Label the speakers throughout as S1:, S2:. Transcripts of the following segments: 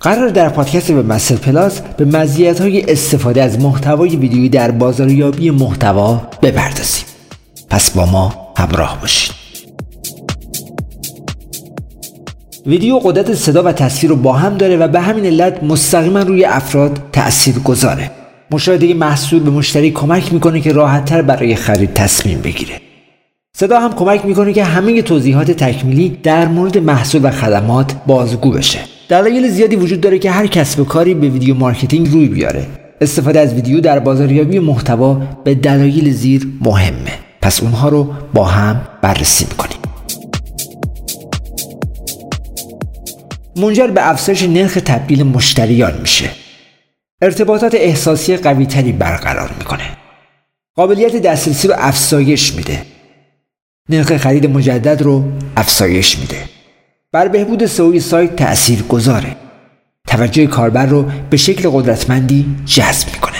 S1: قرار در پادکست وب مستر پلاس به مزیت های استفاده از محتوای ویدیویی در بازاریابی محتوا بپردازیم. پس با ما همراه باشید ویدیو قدرت صدا و تصویر رو با هم داره و به همین علت مستقیما روی افراد تأثیر گذاره. مشاهده محصول به مشتری کمک می‌کنه که راحتتر برای خرید تصمیم بگیره. صدا هم کمک می‌کنه که همه توضیحات تکمیلی در مورد محصول و خدمات بازگو بشه. دلایل زیادی وجود داره که هر کسب و کاری به video marketing روی بیاره. استفاده از ویدیو در بازاریابی محتوا به دلایل زیر مهمه. پس اونها رو با هم بررسی می‌کنیم. منجر به افزایش نرخ تبدیل مشتریان میشه. ارتباطات احساسی قوی تری برقرار می‌کنه. قابلیت دسترسی رو افزایش میده. نرخ خرید مجدد رو افزایش میده. بر بهبود سئو سایت تأثیر گذاره توجه کاربر رو به شکل قدرتمندی جذب می‌کنه.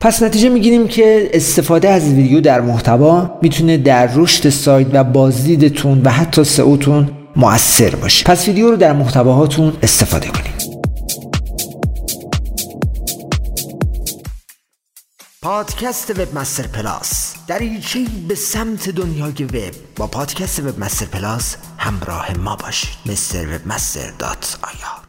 S1: پس نتیجه می‌گیریم که استفاده از ویدیو در محتوا می‌تونه در رشد سایت و بازدیدتون و حتی سئوتون مؤثر باشه. پس ویدیو رو در محتواهاتون استفاده کنید پادکست وب مستر پلاس دریچه به سمت دنیای وب با پادکست وب مستر پلاس همراه ما باشید. مستر وب مستر dot IR.